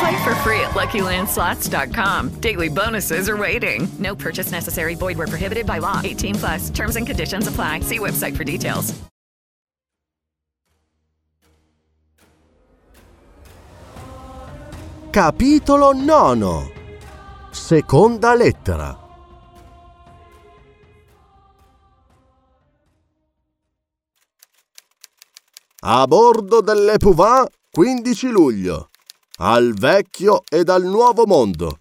Play for free at LuckyLandSlots.com. Daily bonuses are waiting. No purchase necessary. Void where prohibited by law. 18 plus. Terms and conditions apply. See website for details. Capitolo nono. Seconda lettera. A bordo dell'Epouvante 15 luglio. Al vecchio e dal nuovo mondo.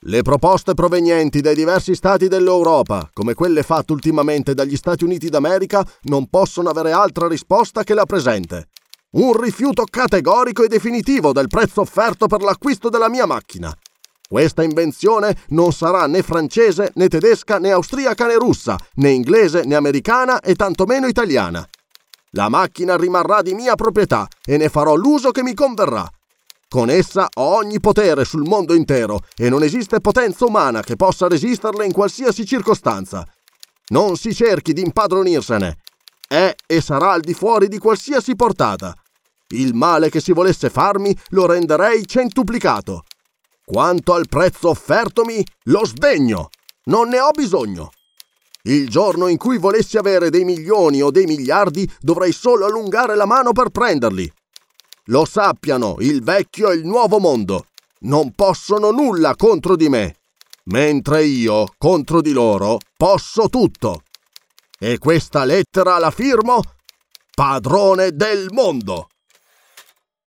Le proposte provenienti dai diversi stati dell'Europa, come quelle fatte ultimamente dagli Stati Uniti d'America, non possono avere altra risposta che la presente. Un rifiuto categorico e definitivo del prezzo offerto per l'acquisto della mia macchina. Questa invenzione non sarà né francese, né tedesca, né austriaca, né russa, né inglese, né americana e tantomeno italiana. La macchina rimarrà di mia proprietà e ne farò l'uso che mi converrà. Con essa ho ogni potere sul mondo intero e non esiste potenza umana che possa resisterle in qualsiasi circostanza. Non si cerchi di impadronirsene. È e sarà al di fuori di qualsiasi portata. Il male che si volesse farmi lo renderei centuplicato. Quanto al prezzo offertomi, lo sdegno. Non ne ho bisogno. Il giorno in cui volessi avere dei milioni o dei miliardi, dovrei solo allungare la mano per prenderli. Lo sappiano il vecchio e il nuovo mondo. Non possono nulla contro di me, mentre io, contro di loro, posso tutto. E questa lettera la firmo Padrone del mondo.